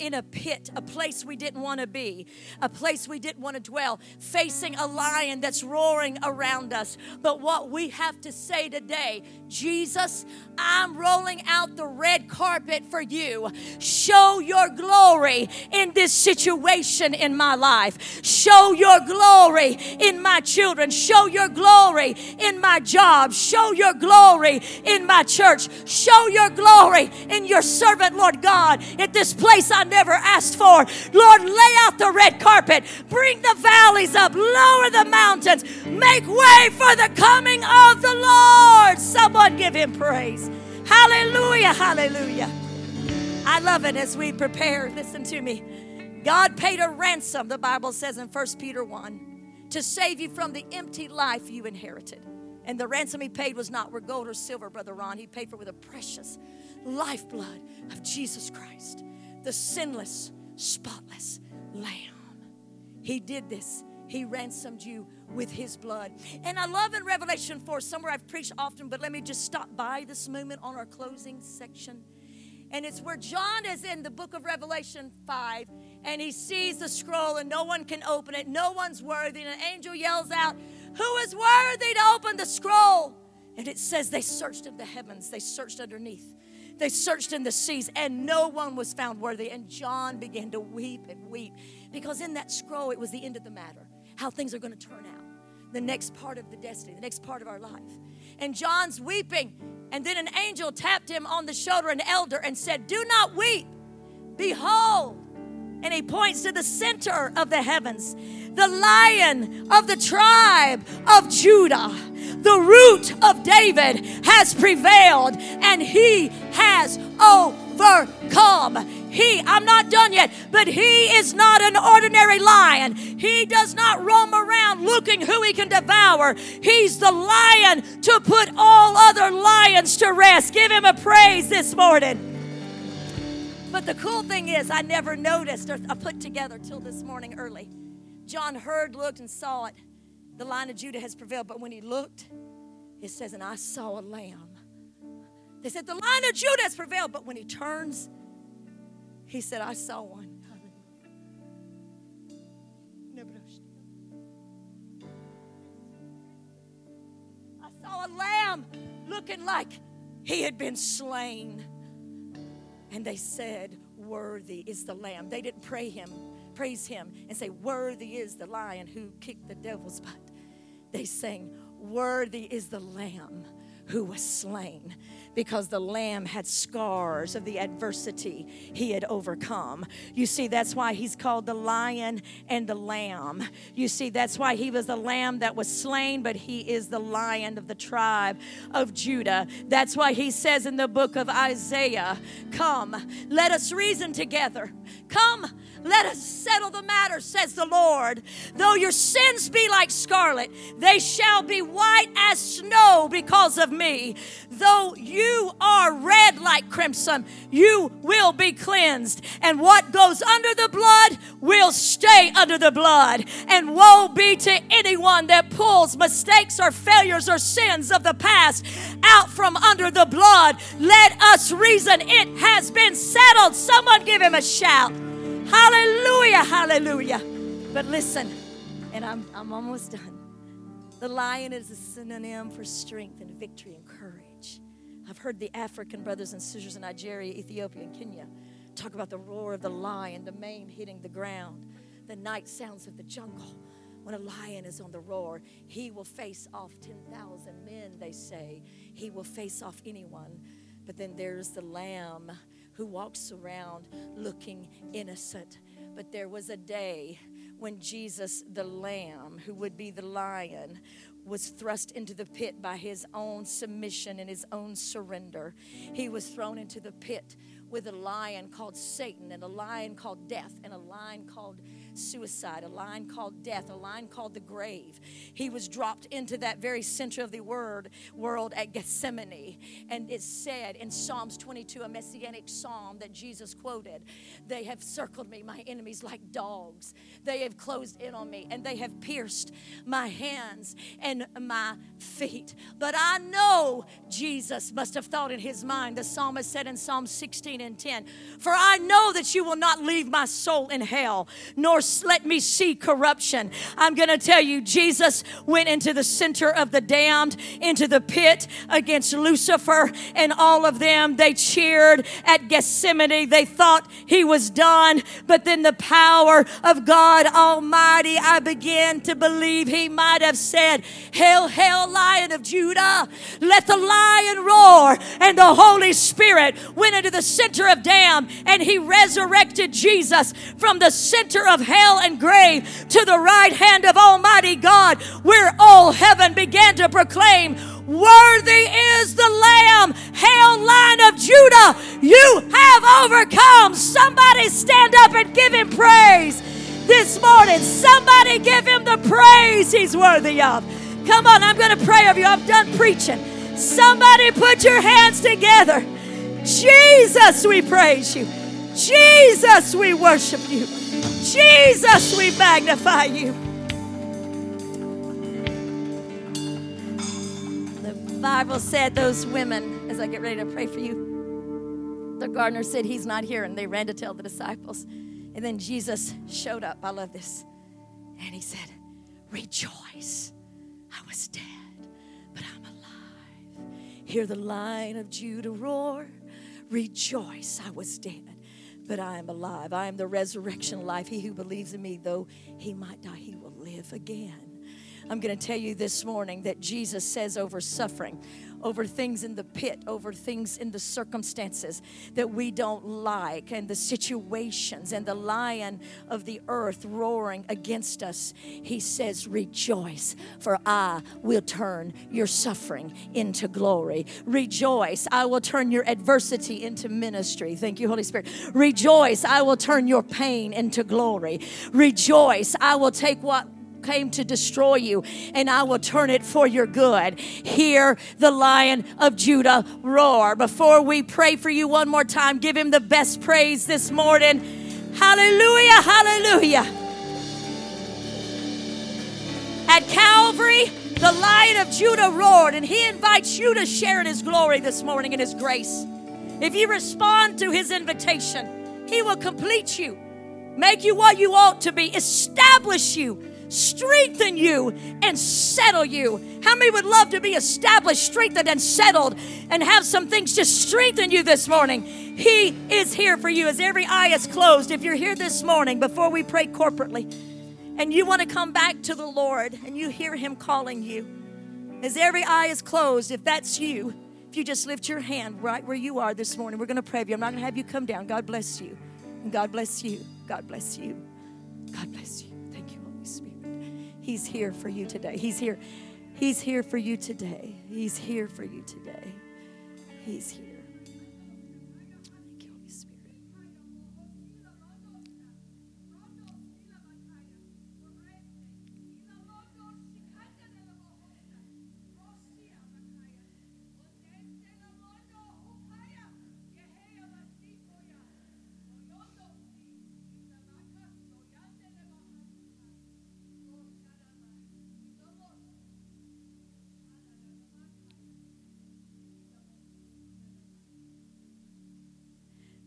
in a pit, a place we didn't want to be, a place we didn't want to dwell, facing a lion that's roaring around us. But what we have to say today, Jesus, I'm rolling out the red carpet for you. Show your glory in this situation in my life. Show your glory in my children. Show your glory in my job. Show your glory in my church. Show your glory in your servant, Lord God, at this place I never asked for. Lord, lay out the red carpet. Bring the valleys up. Lower the mountains. Make way for the coming of the Lord. Someone give him praise. Hallelujah. Hallelujah. I love it as we prepare. Listen to me. God paid a ransom, the Bible says in 1 Peter 1, to save you from the empty life you inherited. And the ransom he paid was not with gold or silver, Brother Ron. He paid for with the precious lifeblood of Jesus Christ, the sinless, spotless Lamb. He did this. He ransomed you with his blood. And I love in Revelation 4, somewhere I've preached often, but let me just stop by this moment on our closing section. And it's where John is in the book of Revelation 5, and he sees the scroll, and no one can open it. No one's worthy. And an angel yells out, Who is worthy to open the scroll? And it says they searched in the heavens, they searched underneath, they searched in the seas, and no one was found worthy. And John began to weep and weep because in that scroll, it was the end of the matter, how things are going to turn out, the next part of the destiny, the next part of our life. And John's weeping, and then an angel tapped him on the shoulder, an elder, and said, Do not weep. Behold, and he points to the center of the heavens, the lion of the tribe of Judah, the root of David has prevailed, and he has overcome. He, I'm not done yet, but he is not an ordinary lion. He does not roam around looking who he can devour. He's the lion to put all other lions to rest. Give him a praise this morning. But the cool thing is, I never noticed or I put together till this morning early. John heard, looked, and saw it. The lion of Judah has prevailed. But when he looked, it says, and I saw a lamb. They said, the lion of Judah has prevailed. But when he turns, he said, I saw one. I saw a lamb looking like he had been slain. And they said, Worthy is the Lamb. They didn't pray him, praise him, and say, Worthy is the lion who kicked the devil's butt. They sang, Worthy is the Lamb who was slain because the lamb had scars of the adversity he had overcome. You see, that's why he's called the lion and the lamb. You see, that's why he was the lamb that was slain, but he is the lion of the tribe of Judah. That's why he says in the book of Isaiah, Come, let us reason together. Come, let us settle the matter, says the Lord. Though your sins be like scarlet, they shall be white as snow because of me. though you are red like crimson, you will be cleansed. And what goes under the blood will stay under the blood. And woe be to anyone that pulls mistakes or failures or sins of the past out from under the blood. Let us reason it has been settled. Someone give him a shout. Hallelujah, hallelujah. But listen, and I'm, I'm almost done. The lion is a synonym for strength and victory and courage. I've heard the African brothers and sisters in Nigeria, Ethiopia, and Kenya talk about the roar of the lion, the mane hitting the ground, the night sounds of the jungle. When a lion is on the roar, he will face off 10,000 men, they say. He will face off anyone. But then there's the lamb who walks around looking innocent. But there was a day when Jesus, the lamb, who would be the lion, was thrust into the pit by his own submission and his own surrender. He was thrown into the pit with a lion called Satan and a lion called death and a lion called suicide, a line called death, a line called the grave. He was dropped into that very center of the word world at Gethsemane. And it said in Psalms 22, a messianic psalm that Jesus quoted, They have circled me, my enemies, like dogs. They have closed in on me, and they have pierced my hands and my feet. But I know Jesus must have thought in his mind, the psalmist said in Psalm 16 and 10, For I know that you will not leave my soul in hell, nor let me see corruption. I'm going to tell you, Jesus went into the center of the damned, into the pit against Lucifer and all of them. They cheered at Gethsemane. They thought he was done. But then the power of God Almighty, I began to believe he might have said, Hail, hail, lion of Judah. Let the lion roar. And the Holy Spirit went into the center of damn and he resurrected Jesus from the center of hell hell and grave to the right hand of Almighty God, where all heaven began to proclaim, Worthy is the Lamb, hail lion of Judah, you have overcome. Somebody stand up and give him praise this morning. Somebody give him the praise he's worthy of. Come on, I'm going to pray over you. I'm done preaching. Somebody put your hands together. Jesus, we praise you. Jesus, we worship you. Jesus, we magnify you. The Bible said those women, as I get ready to pray for you, the gardener said, He's not here. And they ran to tell the disciples. And then Jesus showed up. I love this. And he said, Rejoice. I was dead, but I'm alive. Hear the lion of Judah roar. Rejoice. I was dead but I am alive. I am the resurrection life. He who believes in me, though he might die, he will live again. I'm going to tell you this morning that Jesus says over suffering, over things in the pit, over things in the circumstances that we don't like, and the situations, and the lion of the earth roaring against us. He says, Rejoice, for I will turn your suffering into glory. Rejoice, I will turn your adversity into ministry. Thank you, Holy Spirit. Rejoice, I will turn your pain into glory. Rejoice, I will take what came to destroy you, and I will turn it for your good. Hear the lion of Judah roar. Before we pray for you one more time, give him the best praise this morning. Hallelujah, hallelujah. At Calvary, the lion of Judah roared, and he invites you to share in his glory this morning in his grace. If you respond to his invitation, he will complete you, make you what you ought to be, establish you strengthen you and settle you. How many would love to be established, strengthened, and settled and have some things just strengthen you this morning? He is here for you as every eye is closed. If you're here this morning before we pray corporately and you want to come back to the Lord and you hear Him calling you, as every eye is closed, if that's you, if you just lift your hand right where you are this morning, we're going to pray for you. I'm not going to have you come down. God bless you. And God bless you. God bless you. God bless you. He's here for you today. He's here. He's here for you today. He's here for you today. He's here.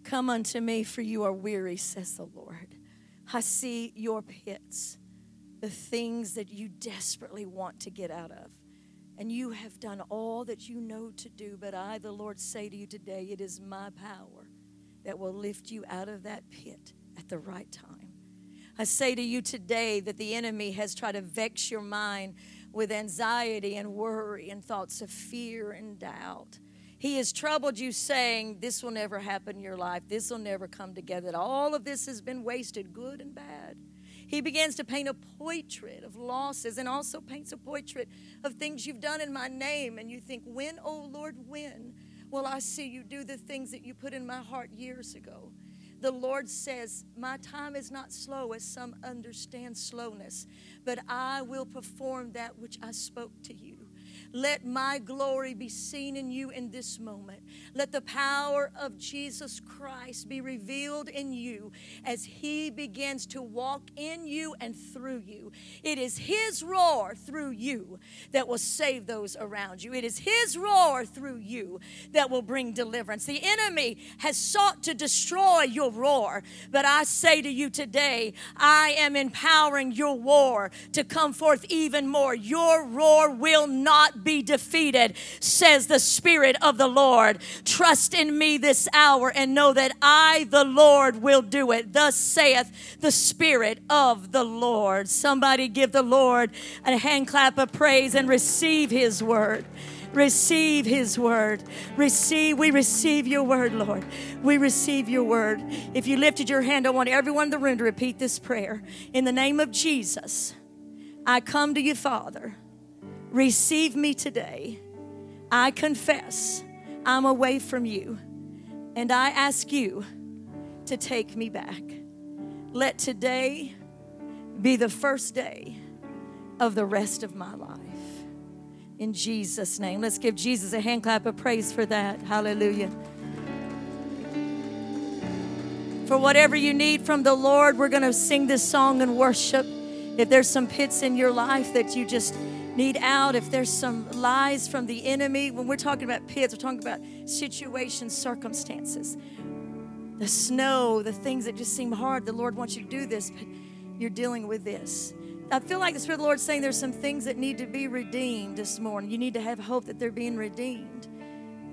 Come unto me, for you are weary, says the Lord. I see your pits, the things that you desperately want to get out of. And you have done all that you know to do, but I, the Lord, say to you today, it is my power that will lift you out of that pit at the right time. I say to you today that the enemy has tried to vex your mind with anxiety and worry and thoughts of fear and doubt. He has troubled you, saying, This will never happen in your life. This will never come together. All of this has been wasted, good and bad. He begins to paint a portrait of losses and also paints a portrait of things you've done in my name. And you think, When, oh Lord, when will I see you do the things that you put in my heart years ago? The Lord says, My time is not slow as some understand slowness, but I will perform that which I spoke to you. Let my glory be seen in you in this moment. Let the power of Jesus Christ be revealed in you as he begins to walk in you and through you. It is his roar through you that will save those around you. It is his roar through you that will bring deliverance. The enemy has sought to destroy your roar, but I say to you today, I am empowering your war to come forth even more. Your roar will not be defeated, says the Spirit of the Lord. Trust in me this hour and know that I, the Lord, will do it. Thus saith the Spirit of the Lord. Somebody give the Lord a hand clap of praise and receive his word receive his word receive we receive your word lord we receive your word if you lifted your hand i want everyone in the room to repeat this prayer in the name of jesus i come to you father Receive me today. I confess I'm away from you, and I ask you to take me back. Let today be the first day of the rest of my life. In Jesus' name. Let's give Jesus a hand clap of praise for that. Hallelujah. For whatever you need from the Lord, we're going to sing this song and worship. If there's some pits in your life that you just need out, if there's some lies from the enemy, when we're talking about pits, we're talking about situations, circumstances. The snow, the things that just seem hard, the Lord wants you to do this, but you're dealing with this. I feel like the Spirit of the Lord saying there's some things that need to be redeemed this morning. You need to have hope that they're being redeemed.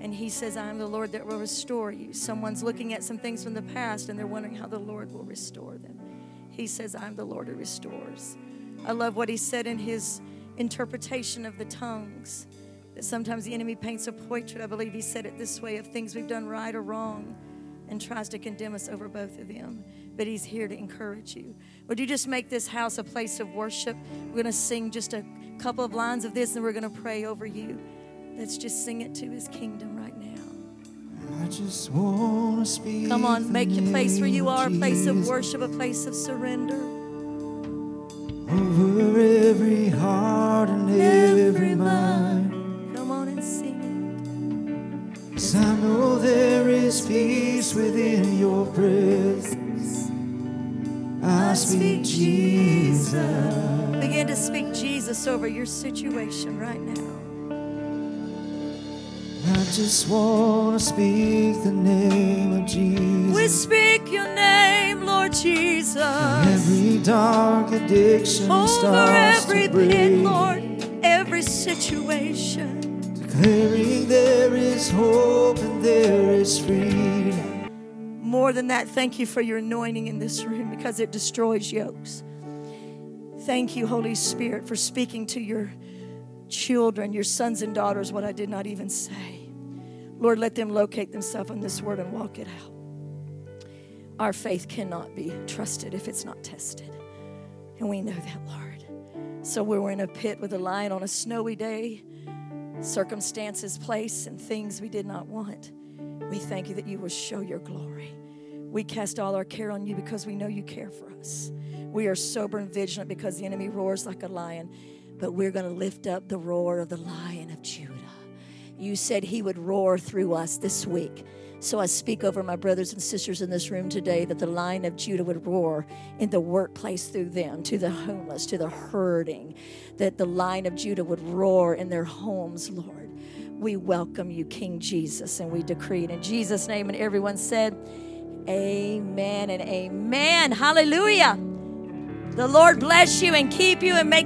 And He says, I am the Lord that will restore you. Someone's looking at some things from the past and they're wondering how the Lord will restore them. He says, I'm the Lord who restores. I love what He said in His interpretation of the tongues. That sometimes the enemy paints a portrait, I believe he said it this way, of things we've done right or wrong and tries to condemn us over both of them. But he's here to encourage you. Would you just make this house a place of worship? We're going to sing just a couple of lines of this and we're going to pray over you. Let's just sing it to his kingdom right now. I just want to speak. Come on, make your place where you are a place of worship, a place of surrender over every heart and every, mind. Come on and sing it. Cause I know there is peace within your presence. I speak Jesus. Begin to speak Jesus over your situation right now. I just want to speak the name of Jesus. We speak your name, Lord Jesus. Every dark addiction Over starts every to break. pit, Lord, every situation. Declaring there is hope and there is freedom. More than that, thank you for your anointing in this room because it destroys yokes. Thank you, Holy Spirit, for speaking to your children, your sons and daughters, what I did not even say. Lord, let them locate themselves in this word and walk it out. Our faith cannot be trusted if it's not tested. And we know that, Lord. So we were in a pit with a lion on a snowy day, circumstances, place, and things we did not want. We thank you that you will show your glory. We cast all our care on you because we know you care for us. We are sober and vigilant because the enemy roars like a lion but we're going to lift up the roar of the lion of Judah. You said he would roar through us this week. So I speak over my brothers and sisters in this room today that the lion of Judah would roar in the workplace through them, to the homeless, to the hurting, that the lion of Judah would roar in their homes, Lord. We welcome you, King Jesus, and we decree it in Jesus' name. And everyone said, Amen and amen. Hallelujah. The Lord bless you and keep you and make